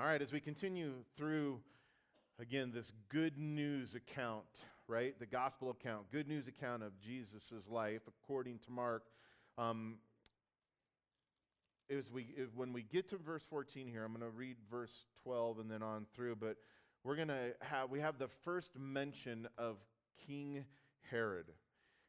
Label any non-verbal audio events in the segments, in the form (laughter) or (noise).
All right, as we continue through, again, this good news account, right? The gospel account, good news account of Jesus' life according to Mark. Um, as we, if, when we get to verse 14 here, I'm going to read verse 12 and then on through, but we're going to have, we have the first mention of King Herod.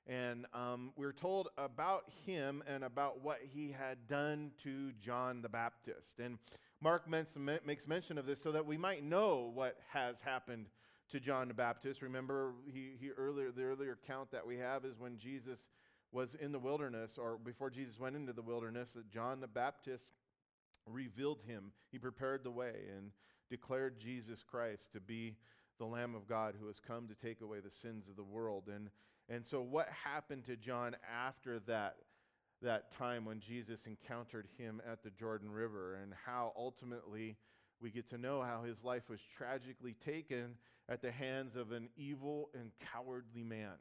And um, we're told about him and about what he had done to John the Baptist. And Mark makes mention of this so that we might know what has happened to John the Baptist. Remember, he, he earlier the earlier account that we have is when Jesus was in the wilderness, or before Jesus went into the wilderness, that John the Baptist revealed him. He prepared the way and declared Jesus Christ to be the Lamb of God who has come to take away the sins of the world. And, and so, what happened to John after that, that time when Jesus encountered him at the Jordan River, and how ultimately we get to know how his life was tragically taken at the hands of an evil and cowardly man.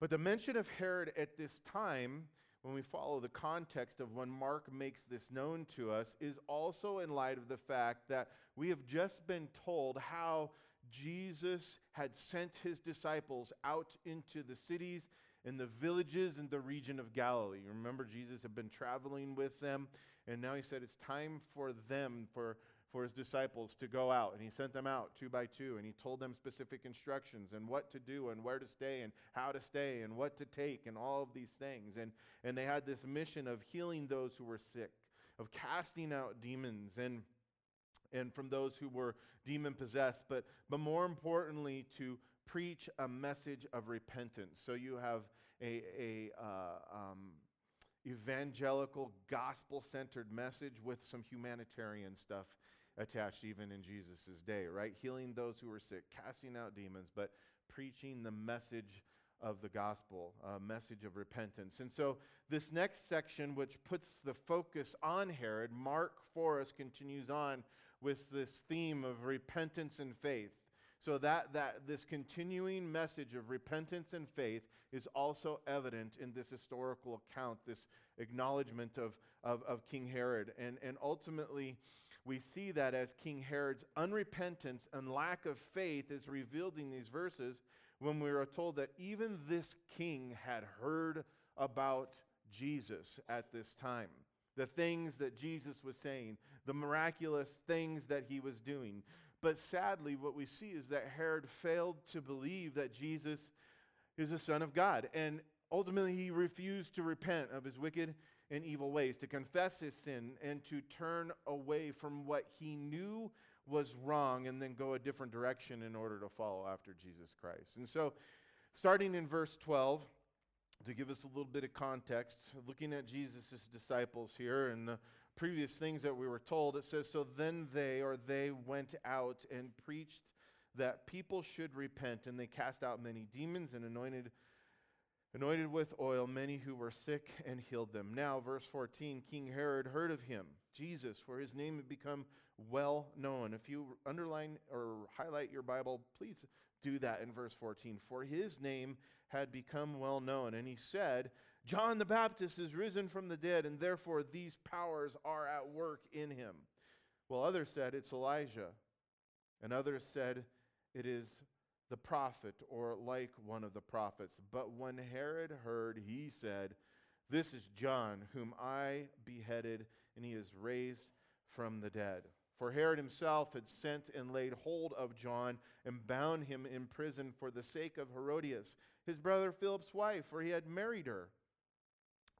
But the mention of Herod at this time, when we follow the context of when Mark makes this known to us, is also in light of the fact that we have just been told how Jesus had sent his disciples out into the cities and the villages in the region of Galilee. Remember, Jesus had been traveling with them, and now he said it's time for them, for for his disciples to go out. And he sent them out two by two, and he told them specific instructions and what to do and where to stay and how to stay and what to take and all of these things. And, and they had this mission of healing those who were sick, of casting out demons and and from those who were demon possessed, but, but more importantly, to preach a message of repentance. So you have a, a uh, um, evangelical, gospel centered message with some humanitarian stuff attached even in Jesus' day, right? Healing those who were sick, casting out demons, but preaching the message of the gospel, a message of repentance. And so, this next section, which puts the focus on Herod, Mark for us continues on with this theme of repentance and faith. So that, that this continuing message of repentance and faith is also evident in this historical account, this acknowledgement of, of, of King Herod. And, and ultimately, we see that as King Herod's unrepentance and lack of faith is revealed in these verses when we are told that even this king had heard about Jesus at this time. The things that Jesus was saying, the miraculous things that he was doing. But sadly, what we see is that Herod failed to believe that Jesus is the Son of God. And ultimately, he refused to repent of his wicked and evil ways, to confess his sin, and to turn away from what he knew was wrong and then go a different direction in order to follow after Jesus Christ. And so, starting in verse 12, to give us a little bit of context, looking at Jesus' disciples here and the previous things that we were told, it says, So then they or they went out and preached that people should repent, and they cast out many demons and anointed anointed with oil many who were sick and healed them. Now, verse 14 King Herod heard of him, Jesus, for his name had become well known. If you underline or highlight your Bible, please do that in verse 14. For his name had become well known. And he said, John the Baptist is risen from the dead, and therefore these powers are at work in him. Well, others said, It's Elijah. And others said, It is the prophet or like one of the prophets. But when Herod heard, he said, This is John, whom I beheaded, and he is raised from the dead. For Herod himself had sent and laid hold of John and bound him in prison for the sake of Herodias, his brother Philip's wife, for he had married her.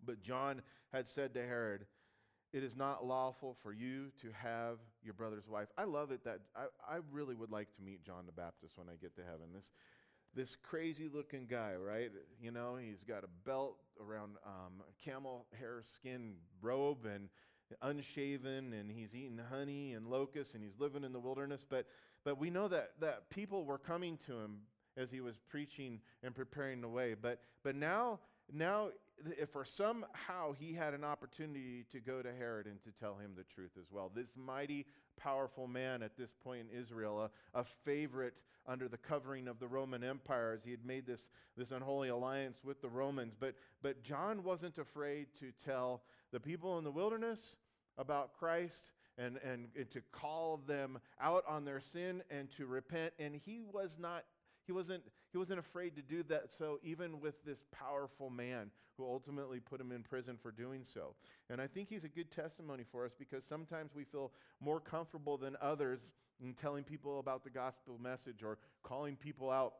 But John had said to Herod, it is not lawful for you to have your brother's wife. I love it that I, I really would like to meet John the Baptist when I get to heaven. This, this crazy looking guy, right? You know, he's got a belt around um, camel hair skin robe and unshaven, and he's eating honey and locusts, and he's living in the wilderness. But, but we know that, that people were coming to him as he was preaching and preparing the way. But, but now, now if for somehow he had an opportunity to go to Herod and to tell him the truth as well. This mighty, powerful man at this point in Israel, a, a favorite under the covering of the Roman Empire, as he had made this, this unholy alliance with the Romans. But, but John wasn't afraid to tell the people in the wilderness about Christ and, and, and to call them out on their sin and to repent. And he was not, he wasn't, he wasn't afraid to do that. So even with this powerful man who ultimately put him in prison for doing so. And I think he's a good testimony for us because sometimes we feel more comfortable than others in telling people about the gospel message or calling people out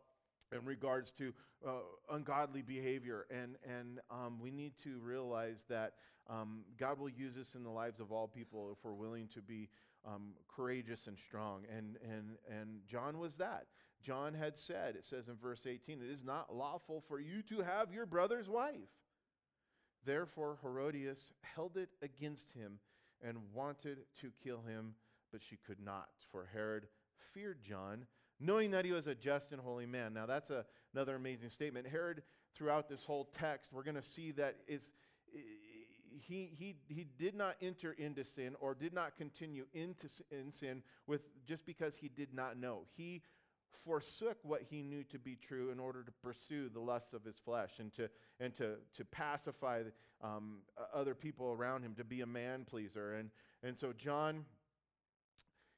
in regards to uh, ungodly behavior. And, and um, we need to realize that um, God will use us in the lives of all people if we're willing to be um, courageous and strong. And, and, and John was that. John had said, it says in verse 18, it is not lawful for you to have your brother's wife. Therefore, Herodias held it against him and wanted to kill him, but she could not, for Herod feared John knowing that he was a just and holy man. Now, that's a, another amazing statement. Herod, throughout this whole text, we're going to see that it's, he, he, he did not enter into sin or did not continue into in sin with, just because he did not know. He forsook what he knew to be true in order to pursue the lusts of his flesh and to, and to, to pacify um, other people around him, to be a man pleaser. And, and so, John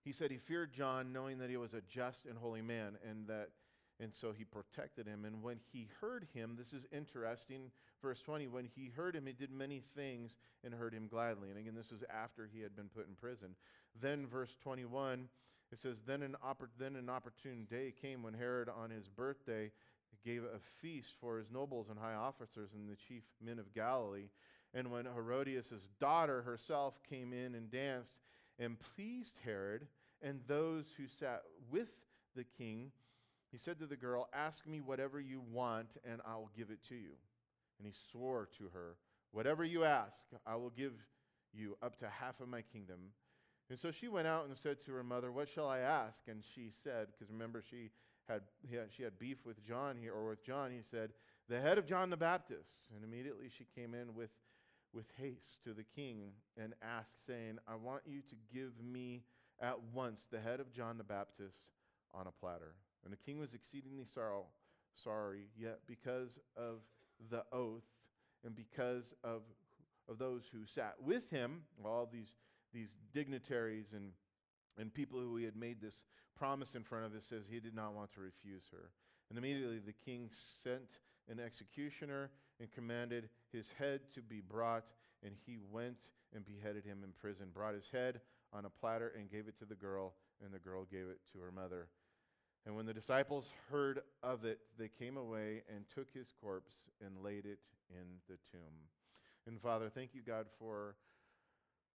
he said he feared John, knowing that he was a just and holy man, and that and so he protected him. And when he heard him, this is interesting, verse 20, when he heard him, he did many things and heard him gladly. And again, this was after he had been put in prison. Then, verse 21, it says, Then an, oppor- then an opportune day came when Herod, on his birthday, gave a feast for his nobles and high officers and the chief men of Galilee. And when Herodias' daughter herself came in and danced, and pleased Herod and those who sat with the king. He said to the girl, Ask me whatever you want, and I will give it to you. And he swore to her, Whatever you ask, I will give you up to half of my kingdom. And so she went out and said to her mother, What shall I ask? And she said, because remember, she had, she had beef with John here, or with John. He said, The head of John the Baptist. And immediately she came in with with haste to the king and asked, saying, I want you to give me at once the head of John the Baptist on a platter. And the king was exceedingly sorrow, sorry, yet because of the oath and because of, of those who sat with him, all these, these dignitaries and, and people who he had made this promise in front of, it says he did not want to refuse her. And immediately the king sent an executioner and commanded his head to be brought, and he went and beheaded him in prison, brought his head on a platter and gave it to the girl, and the girl gave it to her mother. And when the disciples heard of it, they came away and took his corpse and laid it in the tomb. And Father, thank you, God, for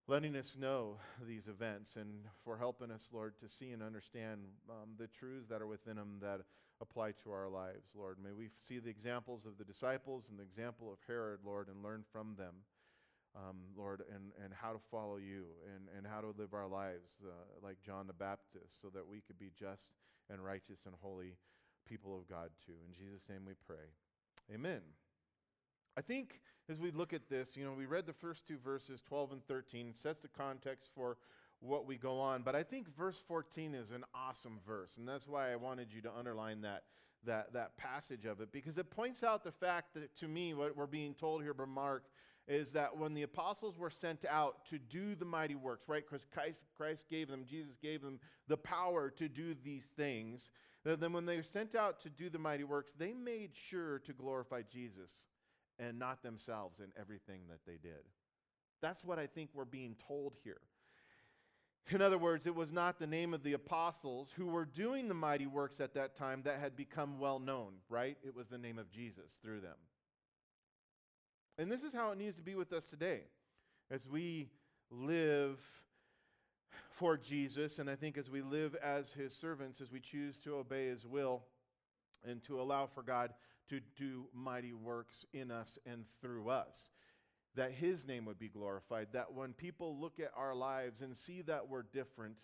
letting us know these events and for helping us, Lord, to see and understand um, the truths that are within them that apply to our lives, Lord. May we see the examples of the disciples and the example of Herod, Lord, and learn from them, um, Lord, and, and how to follow you and, and how to live our lives uh, like John the Baptist so that we could be just and righteous and holy people of God too. In Jesus' name we pray. Amen. I think as we look at this, you know, we read the first two verses, 12 and 13, sets the context for what we go on. But I think verse 14 is an awesome verse, and that's why I wanted you to underline that, that, that passage of it, because it points out the fact that to me, what we're being told here by Mark is that when the apostles were sent out to do the mighty works, right? Because Christ, Christ gave them, Jesus gave them the power to do these things. Then when they were sent out to do the mighty works, they made sure to glorify Jesus and not themselves in everything that they did. That's what I think we're being told here. In other words, it was not the name of the apostles who were doing the mighty works at that time that had become well known, right? It was the name of Jesus through them. And this is how it needs to be with us today. As we live for Jesus, and I think as we live as his servants, as we choose to obey his will and to allow for God to do mighty works in us and through us that His name would be glorified, that when people look at our lives and see that we're different,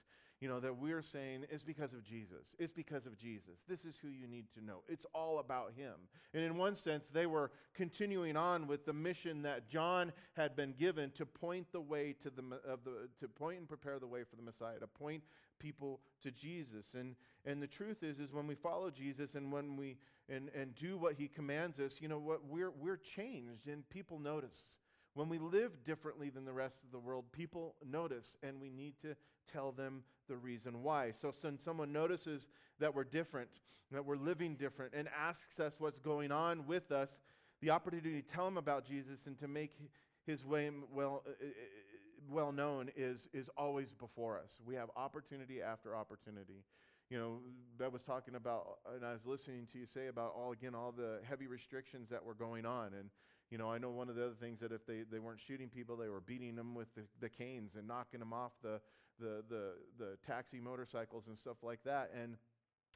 you know, that we're saying it's because of Jesus. It's because of Jesus. This is who you need to know. It's all about Him. And in one sense, they were continuing on with the mission that John had been given to point the way to the, of the to point and prepare the way for the Messiah, to point people to Jesus. And and the truth is, is when we follow Jesus and when we and, and do what He commands us, you know what we're we're changed and people notice When we live differently than the rest of the world, people notice, and we need to tell them the reason why. So, when someone notices that we're different, that we're living different, and asks us what's going on with us, the opportunity to tell them about Jesus and to make his way well, uh, uh, well known is, is always before us. We have opportunity after opportunity. You know, Bev was talking about, and I was listening to you say about all, again, all the heavy restrictions that were going on. And you know, I know one of the other things that if they, they weren't shooting people, they were beating them with the, the canes and knocking them off the, the, the, the taxi motorcycles and stuff like that. And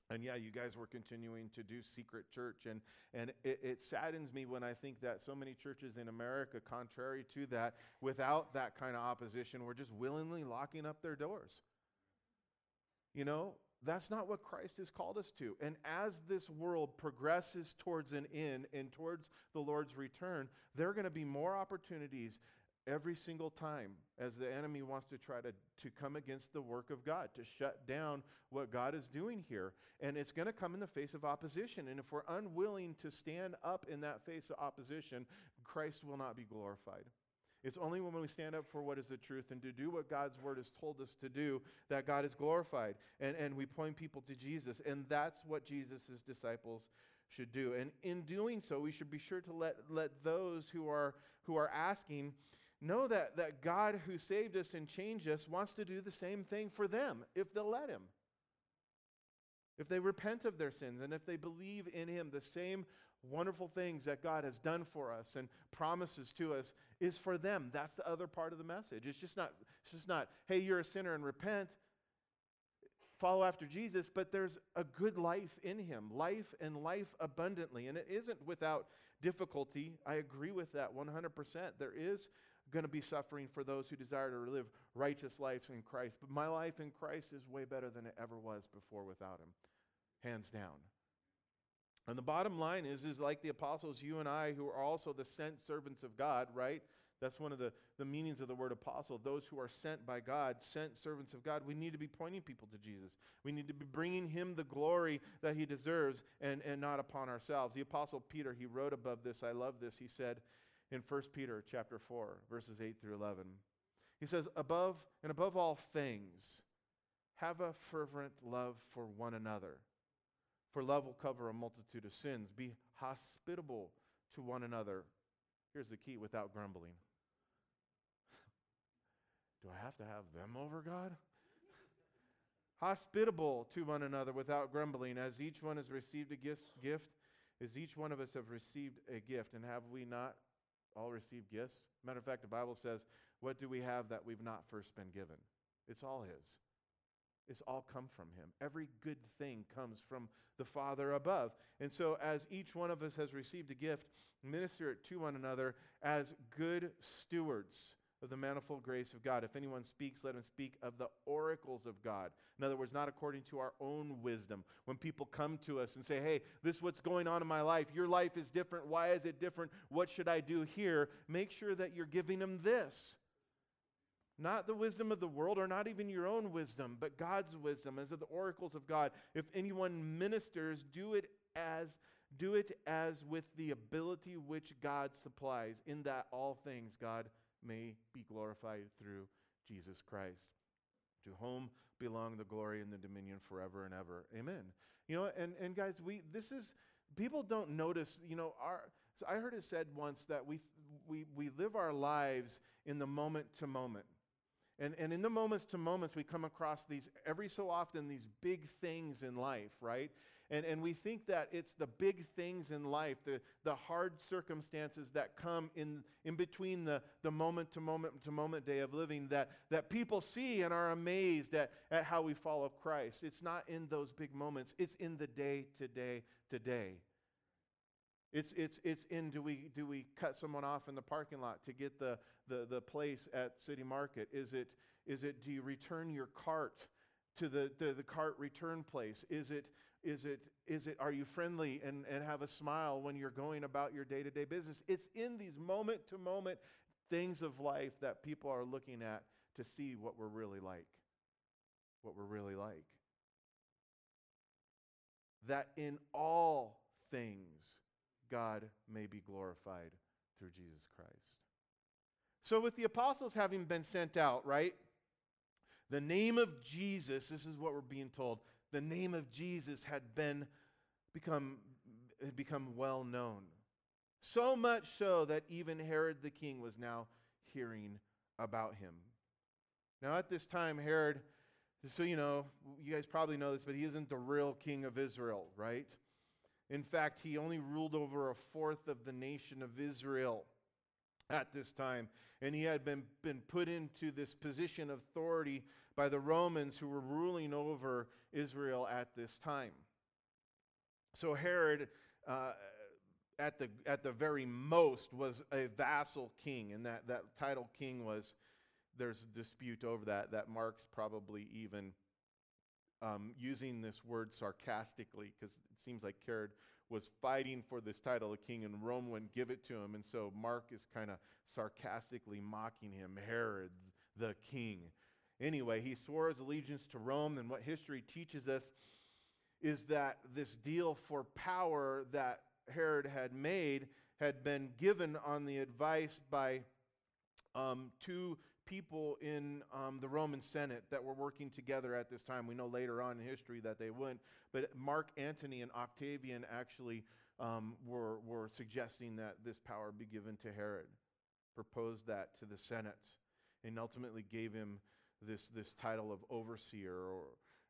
and yeah, you guys were continuing to do secret church. And, and it, it, saddens me when I think that so many churches in America, contrary to that, without that kind of opposition, were just willingly locking up their doors. You know, that's not what Christ has called us to. And as this world progresses towards an end and towards the Lord's return, there are going to be more opportunities every single time as the enemy wants to try to, to come against the work of God, to shut down what God is doing here. And it's going to come in the face of opposition. And if we're unwilling to stand up in that face of opposition, Christ will not be glorified. It's only when we stand up for what is the truth and to do what God's word has told us to do that God is glorified. And, and we point people to Jesus. And that's what Jesus' disciples should do. And in doing so, we should be sure to let, let those who are, who are asking know that, that God who saved us and changed us wants to do the same thing for them if they'll let Him. If they repent of their sins and if they believe in Him, the same wonderful things that God has done for us and promises to us is for them. That's the other part of the message. It's just not, it's just not hey, you're a sinner and repent, follow after Jesus, but there's a good life in Him, life and life abundantly. And it isn't without difficulty. I agree with that 100%. There is going to be suffering for those who desire to live righteous lives in Christ. But my life in Christ is way better than it ever was before without Him, hands down. And the bottom line is, is like the apostles, you and I, who are also the sent servants of God, right? That's one of the, the meanings of the word apostle. Those who are sent by God, sent servants of God, we need to be pointing people to Jesus. We need to be bringing him the glory that he deserves and, and not upon ourselves. The apostle Peter, he wrote above this. I love this. He said, in 1 Peter chapter 4, verses 8 through 11. He says, Above and above all things, have a fervent love for one another. For love will cover a multitude of sins. Be hospitable to one another. Here's the key without grumbling. (laughs) Do I have to have them over, God? (laughs) hospitable to one another without grumbling, as each one has received a gift, gift, as each one of us have received a gift, and have we not all received gifts. Matter of fact, the Bible says, What do we have that we've not first been given? It's all His. It's all come from Him. Every good thing comes from the Father above. And so, as each one of us has received a gift, minister it to one another as good stewards of the manifold grace of God. If anyone speaks, let him speak of the oracles of God. In other words, not according to our own wisdom. When people come to us and say, hey, this is what's going on in my life. Your life is different. Why is it different? What should I do here? Make sure that you're giving them this. Not the wisdom of the world or not even your own wisdom, but God's wisdom as of the oracles of God. If anyone ministers, do it as do it as with the ability which God supplies, in that all things God may be glorified through Jesus Christ, to whom belong the glory and the dominion forever and ever. Amen. You know, and, and guys, we this is people don't notice, you know, our so I heard it said once that we we we live our lives in the moment to moment. And, and in the moments to moments, we come across these, every so often, these big things in life, right? And, and we think that it's the big things in life, the, the hard circumstances that come in, in between the, the moment to moment to moment day of living that, that people see and are amazed at, at how we follow Christ. It's not in those big moments, it's in the day to day to day. It's, it's, it's in do we, do we cut someone off in the parking lot to get the, the, the place at City Market? Is it, is it do you return your cart to the, the, the cart return place? Is it is it, is it, are you friendly and, and have a smile when you're going about your day to day business? It's in these moment to moment things of life that people are looking at to see what we're really like. What we're really like. That in all things, God may be glorified through Jesus Christ. So, with the apostles having been sent out, right? The name of Jesus, this is what we're being told, the name of Jesus had been become, had become well known. So much so that even Herod the king was now hearing about him. Now, at this time, Herod, so you know, you guys probably know this, but he isn't the real king of Israel, right? In fact, he only ruled over a fourth of the nation of Israel at this time. And he had been, been put into this position of authority by the Romans who were ruling over Israel at this time. So Herod, uh, at, the, at the very most, was a vassal king. And that, that title king was, there's a dispute over that, that Mark's probably even um, using this word sarcastically because it seems like Herod was fighting for this title of king and Rome wouldn't give it to him. And so Mark is kind of sarcastically mocking him, Herod the king. Anyway, he swore his allegiance to Rome, and what history teaches us is that this deal for power that Herod had made had been given on the advice by um, two people in um, the Roman Senate that were working together at this time. We know later on in history that they wouldn't, but Mark Antony and Octavian actually um, were, were suggesting that this power be given to Herod, proposed that to the Senate, and ultimately gave him this, this title of overseer or,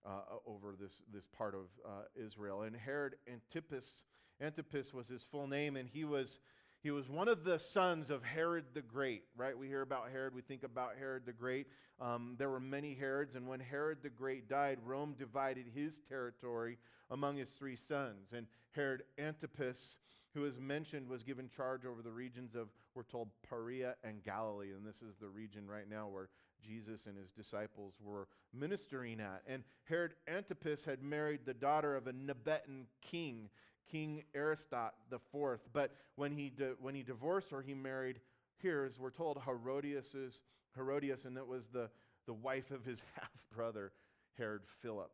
uh, over this, this part of uh, Israel. And Herod Antipas, Antipas was his full name, and he was he was one of the sons of Herod the Great, right? We hear about Herod, we think about Herod the Great. Um, there were many Herods, and when Herod the Great died, Rome divided his territory among his three sons. And Herod Antipas, who is mentioned, was given charge over the regions of, we're told, Perea and Galilee. And this is the region right now where Jesus and his disciples were ministering at. And Herod Antipas had married the daughter of a Nabatean king King Aristot IV. But when he, di- when he divorced her, he married, here, as we're told, Herodias's, Herodias, and that was the, the wife of his (laughs) half brother, Herod Philip.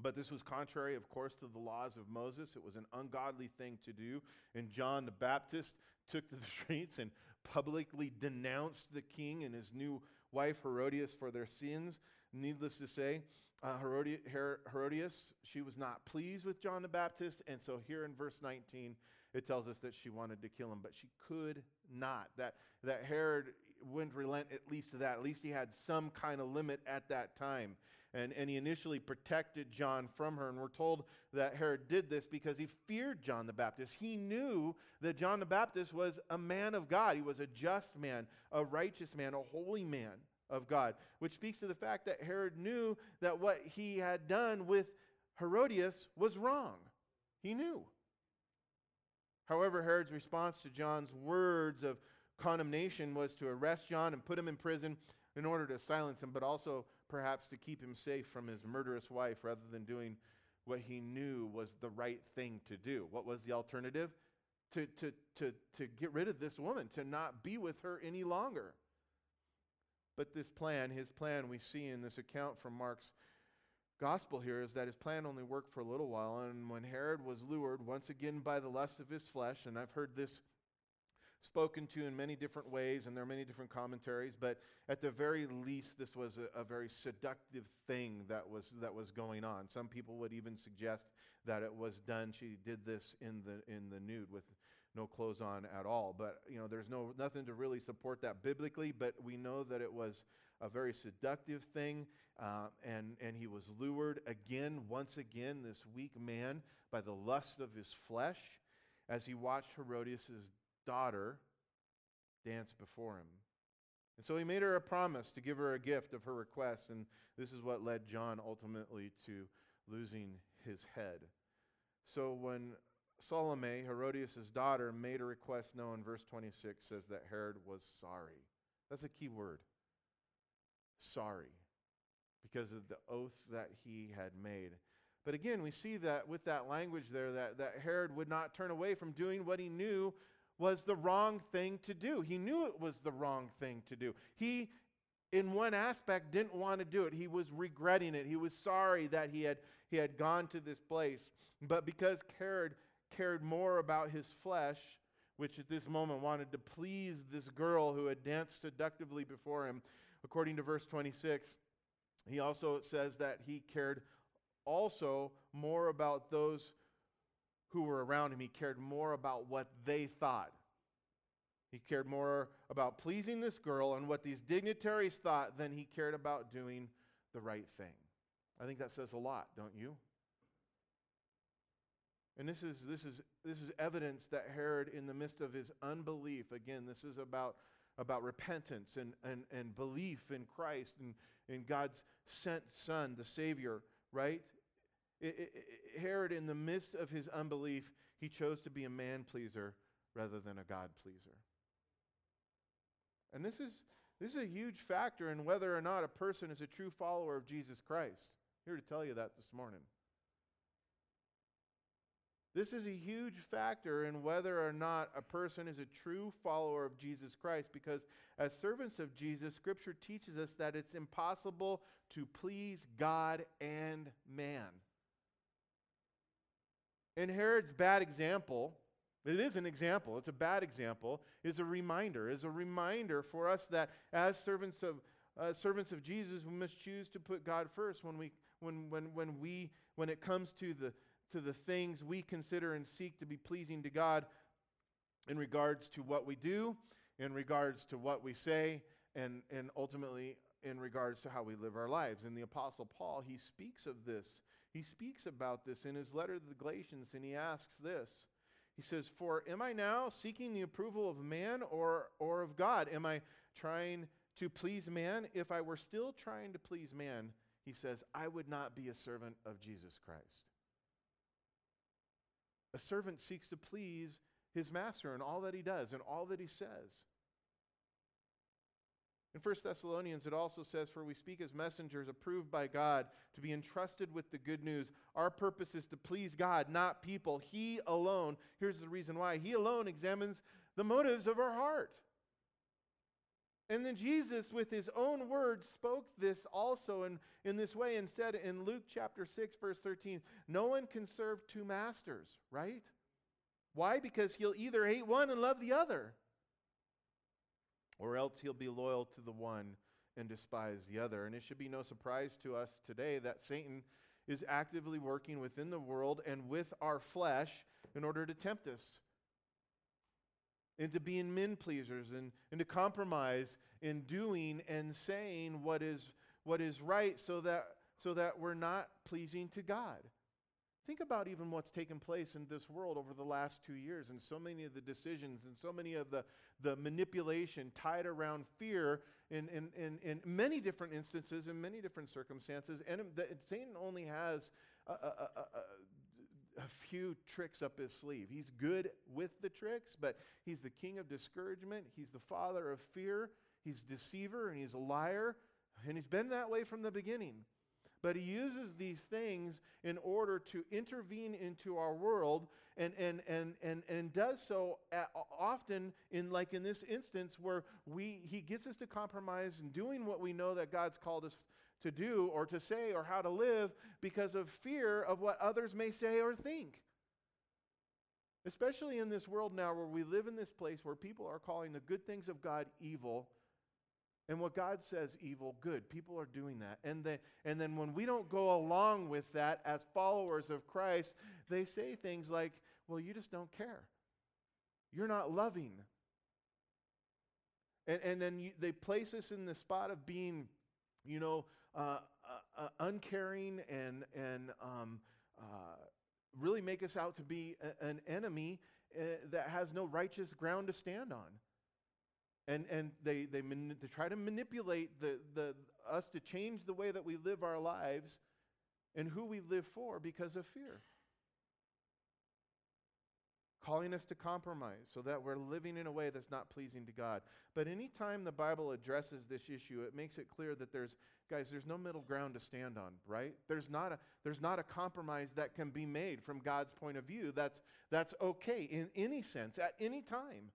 But this was contrary, of course, to the laws of Moses. It was an ungodly thing to do. And John the Baptist took to the (laughs) streets and publicly denounced the king and his new wife Herodias for their sins. Needless to say, uh, Herodias, she was not pleased with John the Baptist. And so here in verse 19, it tells us that she wanted to kill him, but she could not. That, that Herod wouldn't relent at least to that. At least he had some kind of limit at that time. And, and he initially protected John from her. And we're told that Herod did this because he feared John the Baptist. He knew that John the Baptist was a man of God, he was a just man, a righteous man, a holy man of God, which speaks to the fact that Herod knew that what he had done with Herodias was wrong. He knew. However, Herod's response to John's words of condemnation was to arrest John and put him in prison in order to silence him, but also perhaps to keep him safe from his murderous wife rather than doing what he knew was the right thing to do. What was the alternative? To, to, to, to get rid of this woman, to not be with her any longer. But this plan, his plan, we see in this account from Mark's gospel here, is that his plan only worked for a little while. And when Herod was lured once again by the lust of his flesh, and I've heard this spoken to in many different ways, and there are many different commentaries, but at the very least, this was a, a, very seductive thing that was, that was going on. Some people would even suggest that it was done. She did this in the, in the nude with no clothes on at all. But you know, there's no nothing to really support that biblically. But we know that it was a very seductive thing, uh, and and he was lured again, once again, this weak man by the lust of his flesh, as he watched Herodias's daughter dance before him. And so he made her a promise to give her a gift of her request, and this is what led John ultimately to losing his head. So when Salome, Herodias' daughter, made a request known. Verse 26 says that Herod was sorry. That's a key word. Sorry. Because of the oath that he had made. But again, we see that with that language there, that, that Herod would not turn away from doing what he knew was the wrong thing to do. He knew it was the wrong thing to do. He, in one aspect, didn't want to do it. He was regretting it. He was sorry that he had, he had gone to this place. But because Herod cared more about his flesh which at this moment wanted to please this girl who had danced seductively before him. According to verse 26, he also says that he cared also more about those who were around him. He cared more about what they thought. He cared more about pleasing this girl and what these dignitaries thought than he cared about doing the right thing. I think that says a lot, don't you? And this is, this is, this is evidence that Herod, in the midst of his unbelief, again, this is about, about repentance and, and, and belief in Christ and in God's sent Son, the Savior, right? Herod, in the midst of his unbelief, he chose to be a man pleaser rather than a God pleaser. And this is, this is a huge factor in whether or not a person is a true follower of Jesus Christ. I'm here to tell you that this morning. This is a huge factor in whether or not a person is a true follower of Jesus Christ because, as servants of Jesus, Scripture teaches us that it's impossible to please God and man. And Herod's bad example, it is an example, it's a bad example, is a reminder, is a reminder for us that as servants of, uh, servants of Jesus, we must choose to put God first when, we, when, when, when, we, when it comes to the to the things we consider and seek to be pleasing to God in regards to what we do, in regards to what we say, and, and ultimately in regards to how we live our lives. And the Apostle Paul, he speaks of this. He speaks about this in his letter to the Galatians, and he asks this. He says, For am I now seeking the approval of man or, or of God? Am I trying to please man? If I were still trying to please man, he says, I would not be a servant of Jesus Christ. A servant seeks to please his master in all that he does and all that he says. In 1 Thessalonians, it also says, For we speak as messengers approved by God to be entrusted with the good news. Our purpose is to please God, not people. He alone, here's the reason why, He alone examines the motives of our heart. And then Jesus, with his own words, spoke this also in, in this way and said in Luke chapter 6, verse 13, No one can serve two masters, right? Why? Because he'll either hate one and love the other, or else he'll be loyal to the one and despise the other. And it should be no surprise to us today that Satan is actively working within the world and with our flesh in order to tempt us into being men pleasers and, and to compromise in doing and saying what is, what is right so that, so that we're not pleasing to God. Think about even what's taken place in this world over the last two years and so many of the decisions and so many of the, the manipulation tied around fear in, in, in, in many different instances, in many different circumstances. And Satan only has a, a, a, a few tricks up his sleeve. He's good with the tricks, but he's the king of discouragement. He's the father of fear. He's deceiver and he's a liar. And he's been that way from the beginning. But he uses these things in order to intervene into our world and, and, and, and, and does so often in like in this instance where we, he gets us to compromise in doing what we know that God's called us to do or to say or how to live because of fear of what others may say or think. Especially in this world now where we live in this place where people are calling the good things of God evil and what God says evil good. People are doing that. And, they, and then when we don't go along with that as followers of Christ, they say things like, well, you just don't care. You're not loving. And, and then you, they place us in the spot of being, you know, uh, uh, uh, uncaring and, and um, uh, really make us out to be a, an enemy uh, that has no righteous ground to stand on. And, and they, they, mani- they try to manipulate the, the, us to change the way that we live our lives and who we live for because of fear calling us to compromise so that we're living in a way that's not pleasing to God. But anytime the Bible addresses this issue, it makes it clear that there's guys, there's no middle ground to stand on, right? There's not a there's not a compromise that can be made from God's point of view. That's that's okay in any sense at any time.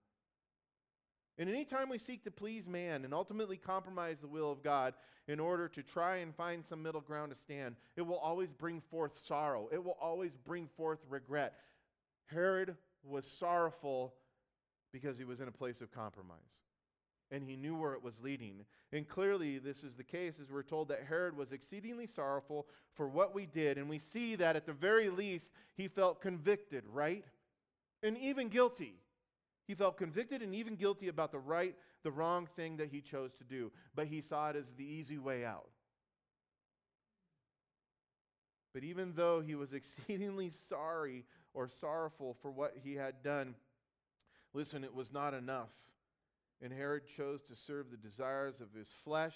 And anytime we seek to please man and ultimately compromise the will of God in order to try and find some middle ground to stand, it will always bring forth sorrow. It will always bring forth regret. Herod was sorrowful because he was in a place of compromise and he knew where it was leading. And clearly, this is the case, as we're told that Herod was exceedingly sorrowful for what we did. And we see that at the very least, he felt convicted, right? And even guilty. He felt convicted and even guilty about the right, the wrong thing that he chose to do. But he saw it as the easy way out. But even though he was (laughs) exceedingly sorry or sorrowful for what he had done, listen, it was not enough. And Herod chose to serve the desires of his flesh,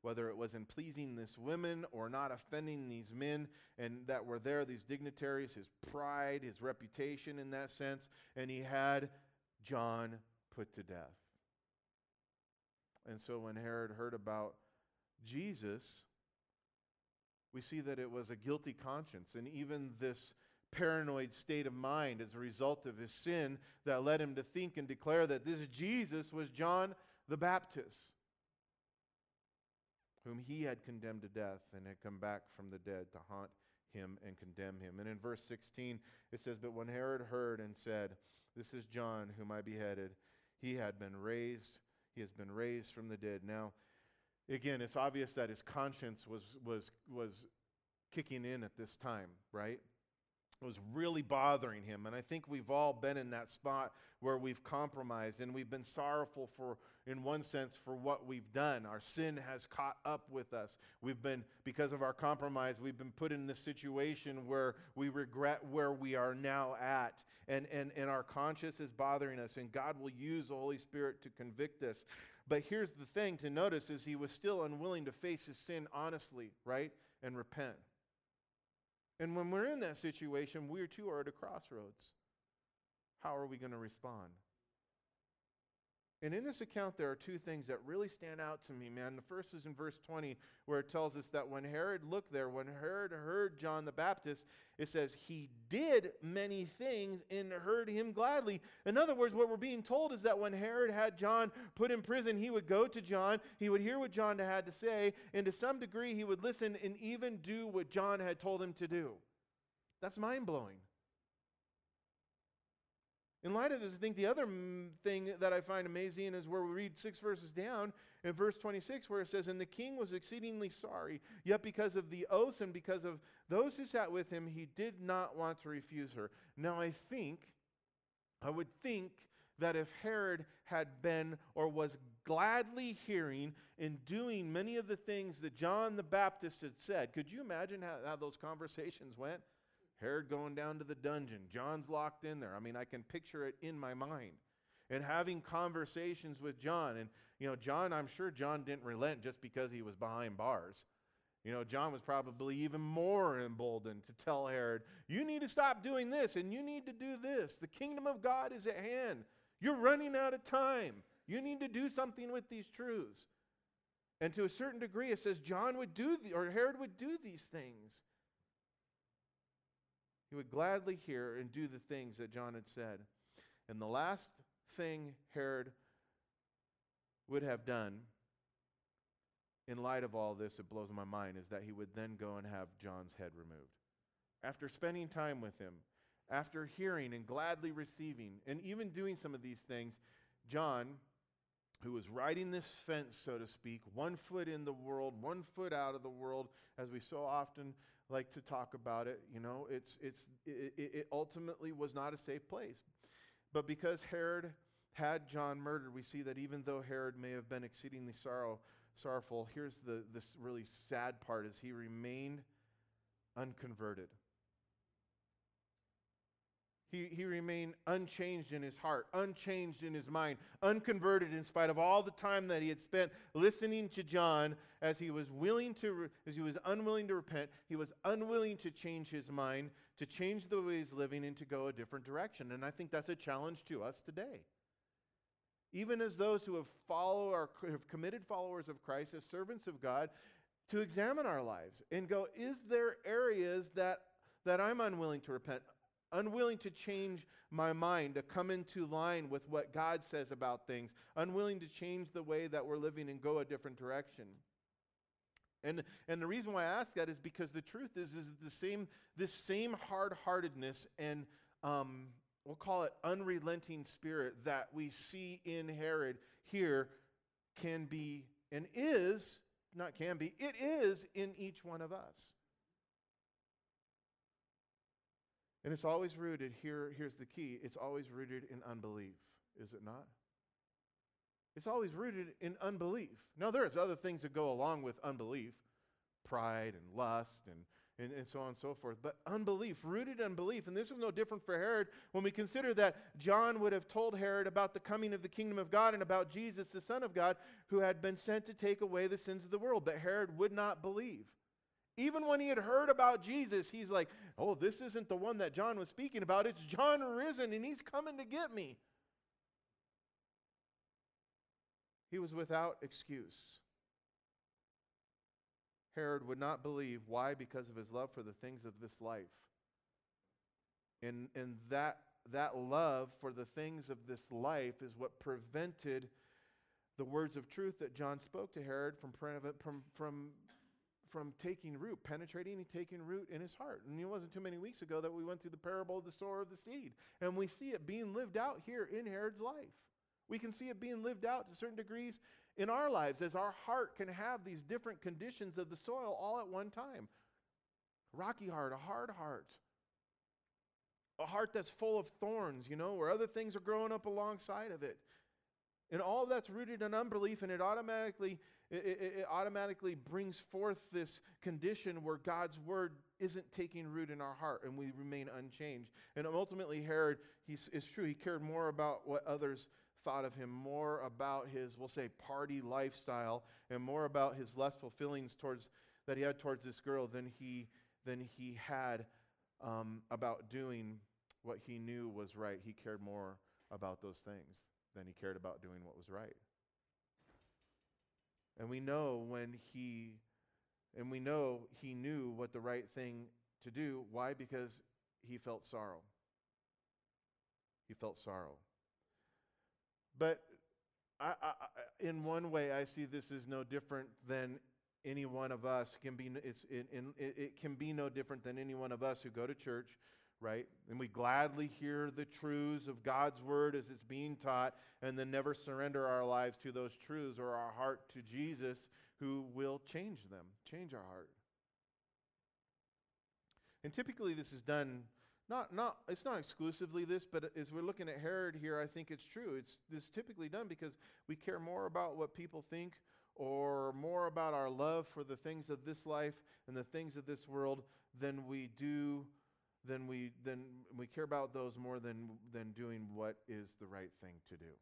whether it was in pleasing this women or not offending these men and that were there, these dignitaries, his pride, his reputation in that sense. And he had John put to death. And so when Herod heard about Jesus, we see that it was a guilty conscience. And even this paranoid state of mind as a result of his sin that led him to think and declare that this Jesus was John the Baptist, whom he had condemned to death and had come back from the dead to haunt him and condemn him. And in verse 16, it says, But when Herod heard and said, This is John whom I beheaded, he had been raised, he has been raised from the dead. Now, again, it's obvious that his conscience was, was, was kicking in at this time, right? It was really bothering him. And I think we've all been in that spot where we've compromised and we've been sorrowful for, in one sense, for what we've done. Our sin has caught up with us. We've been, because of our compromise, we've been put in this situation where we regret where we are now at. And, and, and our conscience is bothering us, and God will use the Holy Spirit to convict us. But here's the thing to notice is he was still unwilling to face his sin honestly, right? And repent. And when we're in that situation, we too are at a crossroads. How are we going to respond? And in this account, there are two things that really stand out to me, man. The first is in verse 20, where it tells us that when Herod looked there, when Herod heard John the Baptist, it says he did many things and heard him gladly. In other words, what we're being told is that when Herod had John put in prison, he would go to John, he would hear what John had to say, and to some degree, he would listen and even do what John had told him to do. That's mind blowing. In light of this, I think the other mm, thing that I find amazing is where we read six verses down in verse 26, where it says, And the king was exceedingly sorry, yet because of the oaths and because of those who sat with him, he did not want to refuse her. Now, I think, I would think that if Herod had been or was gladly hearing and doing many of the things that John the Baptist had said, could you imagine how, how those conversations went? Herod going down to the dungeon. John's locked in there. I mean, I can picture it in my mind. And having conversations with John. And, you know, John, I'm sure John didn't relent just because he was behind bars. You know, John was probably even more emboldened to tell Herod, you need to stop doing this and you need to do this. The kingdom of God is at hand. You're running out of time. You need to do something with these truths. And to a certain degree, it says John would do, the, or Herod would do these things. He would gladly hear and do the things that John had said. And the last thing Herod would have done, in light of all this, it blows my mind, is that he would then go and have John's head removed. After spending time with him, after hearing and gladly receiving, and even doing some of these things, John, who was riding this fence, so to speak, one foot in the world, one foot out of the world, as we so often like to talk about it. You know, it's, it's, it, it ultimately was not a safe place. But because Herod had John murdered, we see that even though Herod may have been exceedingly sorrow, sorrowful, here's the, this really sad part is he remained unconverted. He, he remained unchanged in his heart, unchanged in his mind, unconverted in spite of all the time that he had spent listening to John as he was willing to as he was unwilling to repent, he was unwilling to change his mind, to change the way he's living and to go a different direction. And I think that's a challenge to us today. Even as those who have follow or have committed followers of Christ as servants of God, to examine our lives and go, is there areas that that I'm unwilling to repent? Unwilling to change my mind, to come into line with what God says about things, unwilling to change the way that we're living and go a different direction. And, and the reason why I ask that is because the truth is, is the same, this same hard heartedness and um, we'll call it unrelenting spirit that we see in Herod here can be and is, not can be, it is in each one of us. And it's always rooted, here, here's the key it's always rooted in unbelief, is it not? It's always rooted in unbelief. Now, there's other things that go along with unbelief pride and lust and, and, and so on and so forth. But unbelief, rooted unbelief. And this was no different for Herod when we consider that John would have told Herod about the coming of the kingdom of God and about Jesus, the Son of God, who had been sent to take away the sins of the world. But Herod would not believe. Even when he had heard about Jesus, he's like, oh, this isn't the one that John was speaking about. It's John risen, and he's coming to get me. He was without excuse. Herod would not believe. Why? Because of his love for the things of this life. And, and that, that love for the things of this life is what prevented the words of truth that John spoke to Herod from, from, from, from taking root, penetrating and taking root in his heart. And it wasn't too many weeks ago that we went through the parable of the sower of the seed. And we see it being lived out here in Herod's life. We can see it being lived out to certain degrees in our lives as our heart can have these different conditions of the soil all at one time. rocky heart, a hard heart, a heart that's full of thorns, you know, where other things are growing up alongside of it. And all that's rooted in unbelief, and it automatically it, it, it, automatically brings forth this condition where God's word isn't taking root in our heart, and we remain unchanged. And ultimately, Herod, he's, it's true, he cared more about what others thought of him more about his, we'll say, party lifestyle and more about his lustful feelings towards that he had towards this girl than he than he had um, about doing what he knew was right. He cared more about those things than he cared about doing what was right. And we know when he and we know he knew what the right thing to do. Why? Because he felt sorrow. He felt sorrow. But I, I, in one way, I see this as no different than any one of us. Can be, it's, it, it, it can be no different than any one of us who go to church, right? And we gladly hear the truths of God's word as it's being taught, and then never surrender our lives to those truths or our heart to Jesus, who will change them, change our heart. And typically, this is done not, not, it's not exclusively this, but as we're looking at Herod here, I think it's true. It's this typically done because we care more about what people think or more about our love for the things of this life and the things of this world than we do than we than we care about those more than than doing what is the right thing to do.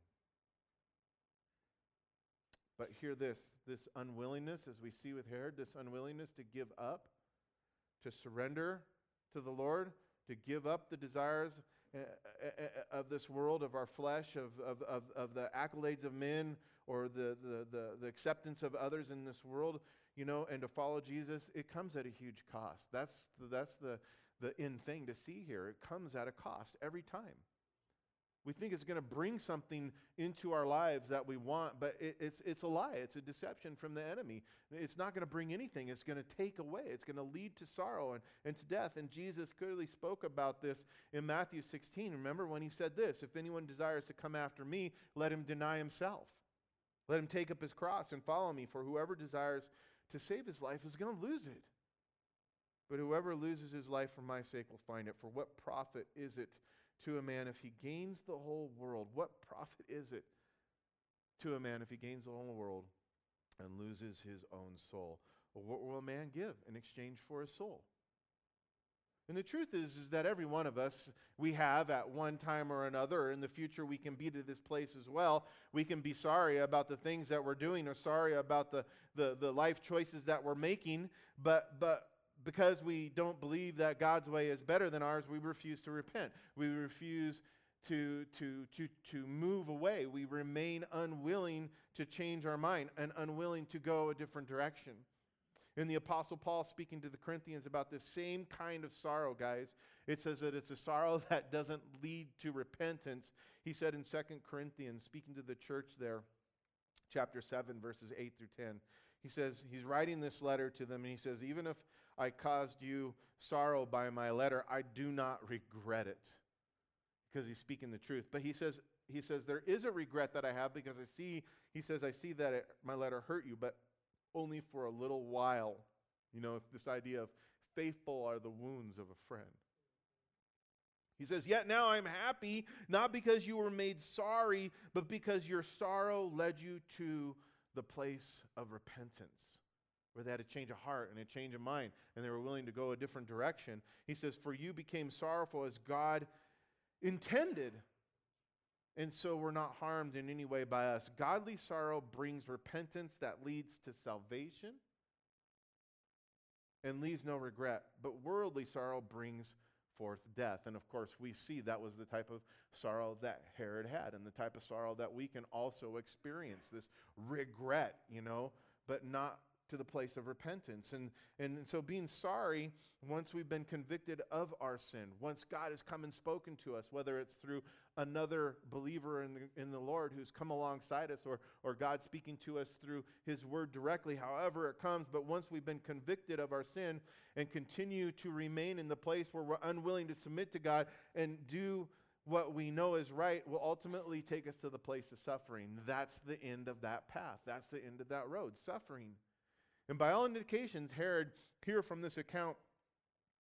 But hear this this unwillingness, as we see with Herod, this unwillingness to give up, to surrender to the Lord, to give up the desires uh, uh, uh, of this world, of our flesh, of, of, of, of the accolades of men or the, the, the, the, acceptance of others in this world, you know, and to follow Jesus, it comes at a huge cost. That's, the, that's the, the end thing to see here. It comes at a cost every time. We think it's going to bring something into our lives that we want, but it, it's, it's a lie. It's a deception from the enemy. It's not going to bring anything. It's going to take away. It's going to lead to sorrow and, and to death. And Jesus clearly spoke about this in Matthew 16. Remember when he said this If anyone desires to come after me, let him deny himself. Let him take up his cross and follow me. For whoever desires to save his life is going to lose it. But whoever loses his life for my sake will find it. For what profit is it? to a man if he gains the whole world? What profit is it to a man if he gains the whole world and loses his own soul? Well, what will a man give in exchange for his soul? And the truth is, is that every one of us, we have at one time or another, in the future we can be to this place as well. We can be sorry about the things that we're doing or sorry about the, the, the life choices that we're making, but, but because we don't believe that God's way is better than ours, we refuse to repent. We refuse to, to, to, to move away. We remain unwilling to change our mind and unwilling to go a different direction. In the Apostle Paul speaking to the Corinthians about this same kind of sorrow, guys, it says that it's a sorrow (laughs) that doesn't lead to repentance. He said in Second Corinthians, speaking to the church there, chapter 7, verses 8 through 10, he says, he's writing this letter to them, and he says, Even if I caused you sorrow by my letter, I do not regret it. because he's speaking the truth. But he says, he says, there is a regret that I have because I see, he says, I see that it, my letter hurt you, but only for a little while. You know, it's this idea of faithful are the wounds of a friend. He says, Yet now I'm happy, not because you were made sorry, but because your sorrow led you to the place of repentance, where they had a change of heart and a change of mind, and they were willing to go a different direction. He says, For you became sorrowful as God intended, and so we're not harmed in any way by us. Godly sorrow brings repentance that leads to salvation and leaves no regret, but worldly sorrow brings forth death. And of course, we see that was the type of sorrow that Herod had, and the type of sorrow that we can also experience this regret, you know, but not to the place of repentance. And, and so, being sorry, once we've been convicted of our sin, once God has come and spoken to us, whether it's through another believer in the, in the Lord who's come alongside us, or, or God speaking to us through His Word directly, however it comes, but once we've been convicted of our sin and continue to remain in the place where we're unwilling to submit to God and do what we know is right will ultimately take us to the place of suffering. That's the end of that path. That's the end of that road, suffering. And by all indications, Herod, here from this account,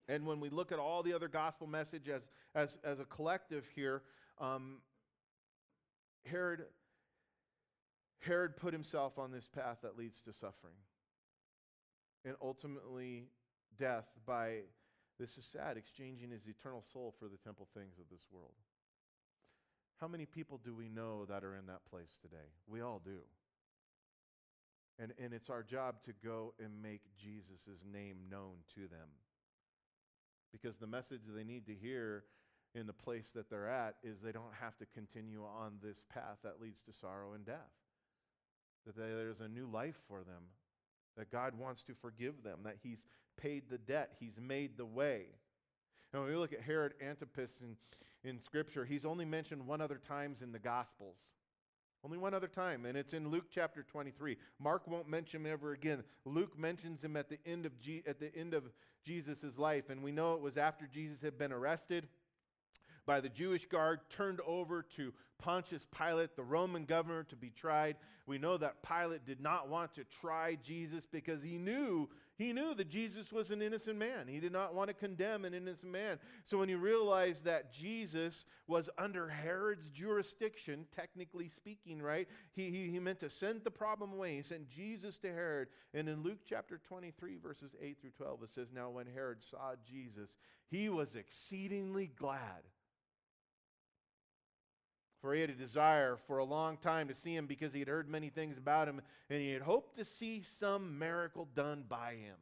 and when we look at all the other gospel message as, as, as a collective here, um, Herod, Herod put himself on this path that leads to suffering and ultimately death by, this is sad, exchanging his eternal soul for the temple things of this world. How many people do we know that are in that place today? We all do. And, and it's our job to go and make Jesus' name known to them. Because the message they need to hear in the place that they're at is they don't have to continue on this path that leads to sorrow and death. That there's a new life for them. That God wants to forgive them. That He's paid the debt. He's made the way. And when we look at Herod Antipas in, in Scripture, he's only mentioned one other times in the Gospels. Only one other time, and it's in Luke chapter 23. Mark won't mention him ever again. Luke mentions him at the end of, G- at the end of Jesus' life, and we know it was after Jesus had been arrested by the Jewish guard, turned over to Pontius Pilate, the Roman governor, to be tried. We know that Pilate did not want to try Jesus because he knew he knew that Jesus was an innocent man. He did not want to condemn an innocent man. So when he realized that Jesus was under Herod's jurisdiction, technically speaking, right, he, he, he meant to send the problem away. He sent Jesus to Herod. And in Luke chapter 23, verses 8 through 12, it says, Now when Herod saw Jesus, he was exceedingly glad for he had a desire for a long time to see him because he had heard many things about him and he had hoped to see some miracle done by him.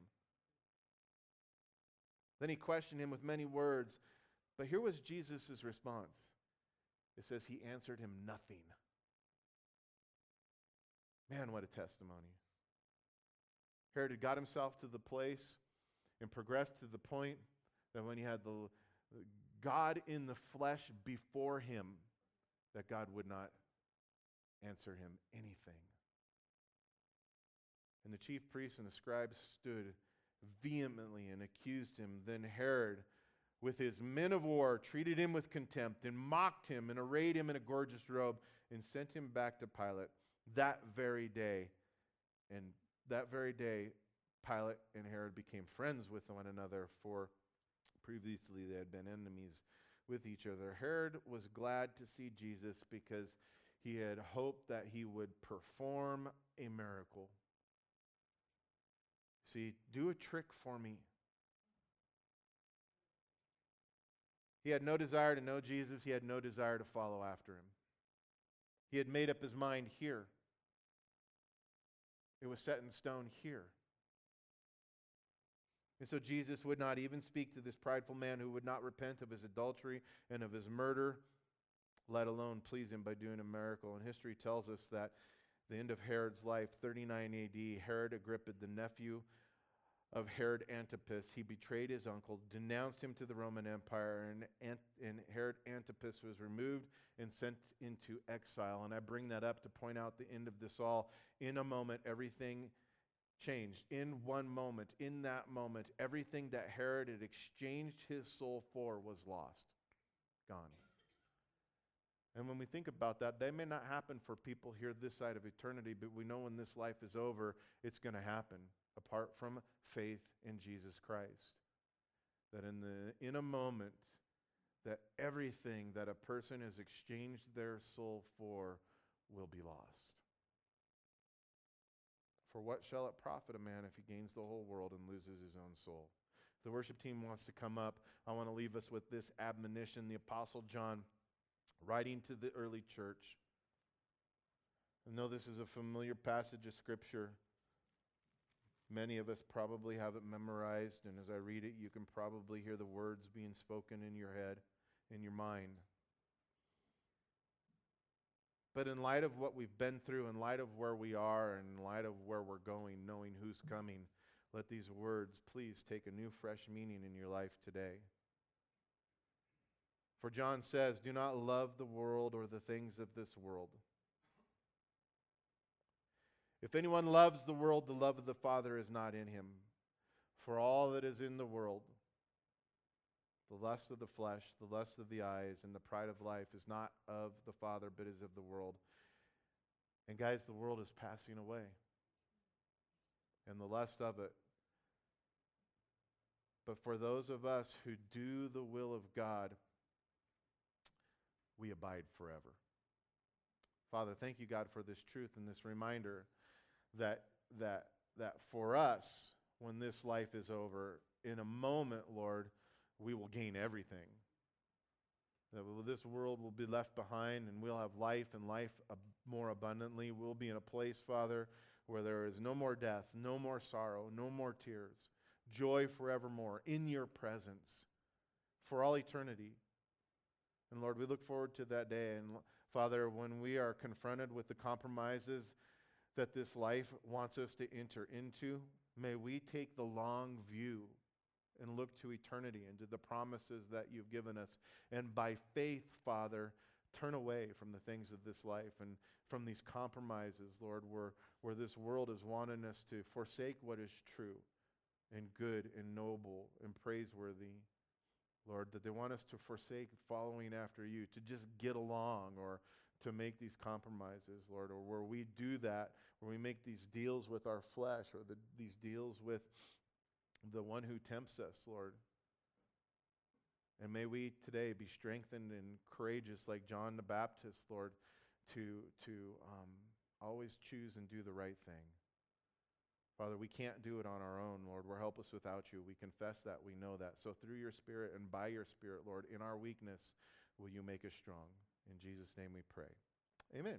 Then he questioned him with many words, but here was Jesus' response. It says he answered him nothing. Man, what a testimony. Herod had got himself to the place and progressed to the point that when he had the God in the flesh before him, that God would not answer him anything. And the chief priests and the scribes stood vehemently and accused him. Then Herod, with his men of war, treated him with contempt and mocked him and arrayed him in a gorgeous robe and sent him back to Pilate that very day. And that very day, Pilate and Herod became friends with one another, for previously they had been enemies with each other. Herod was glad to see Jesus because he had hoped that he would perform a miracle. See, do a trick for me. He had no desire to know Jesus, he had no desire to follow after him. He had made up his mind here. It was set in stone here. And so Jesus would not even speak to this prideful man who would not repent of his adultery and of his murder, let alone please him by doing a miracle. And history tells us that the end of Herod's life, 39 AD, Herod Agrippa, the nephew of Herod Antipas, he betrayed his uncle, denounced him to the Roman Empire, and, and Herod Antipas was removed and sent into exile. And I bring that up to point out the end of this all. In a moment, everything changed in one moment. In that moment, everything that Herod had exchanged his soul for was lost, gone. And when we think about that, they may not happen for people here this side of eternity, but we know when this life is over, it's going to happen apart from faith in Jesus Christ. That in, the, in a moment, that everything that a person has exchanged their soul for will be lost. For what shall it profit a man if he gains the whole world and loses his own soul? The worship team wants to come up. I want to leave us with this admonition. The Apostle John, writing to the early church, I know this is a familiar passage of Scripture. Many of us probably have it memorized, and as I read it, you can probably hear the words being spoken in your head, in your mind. But in light of what we've been through, in light of where we are, and in light of where we're going, knowing who's coming, let these words please take a new, fresh meaning in your life today. For John says, Do not love the world or the things of this world. If anyone loves the world, the love of the Father is not in him. For all that is in the world, the lust of the flesh, the lust of the eyes, and the pride of life is not of the Father, but is of the world. And guys, the world is passing away. And the lust of it. But for those of us who do the will of God, we abide forever. Father, thank you, God, for this truth and this reminder that, that, that for us, when this life is over, in a moment, Lord, we will gain everything. That this world will be left behind and we'll have life and life more abundantly. We'll be in a place, Father, where there is no more death, no more sorrow, no more tears, joy forevermore in your presence for all eternity. And Lord, we look forward to that day. And Father, when we are confronted with the compromises that this life wants us to enter into, may we take the long view and look to eternity and to the promises that you've given us. And by faith, Father, turn away from the things of this life and from these compromises, Lord, where, where this world is wanting us to forsake what is true and good and noble and praiseworthy. Lord, that they want us to forsake following after you, to just get along or to make these compromises, Lord, or where we do that, where we make these deals with our flesh or the, these deals with the one who tempts us, Lord. And may we today be strengthened and courageous like John the Baptist, Lord, to, to um, always choose and do the right thing. Father, we can't do it on our own, Lord. We're helpless without you. We confess that. We know that. So, through your Spirit and by your Spirit, Lord, in our weakness, will you make us strong? In Jesus' name we pray. Amen.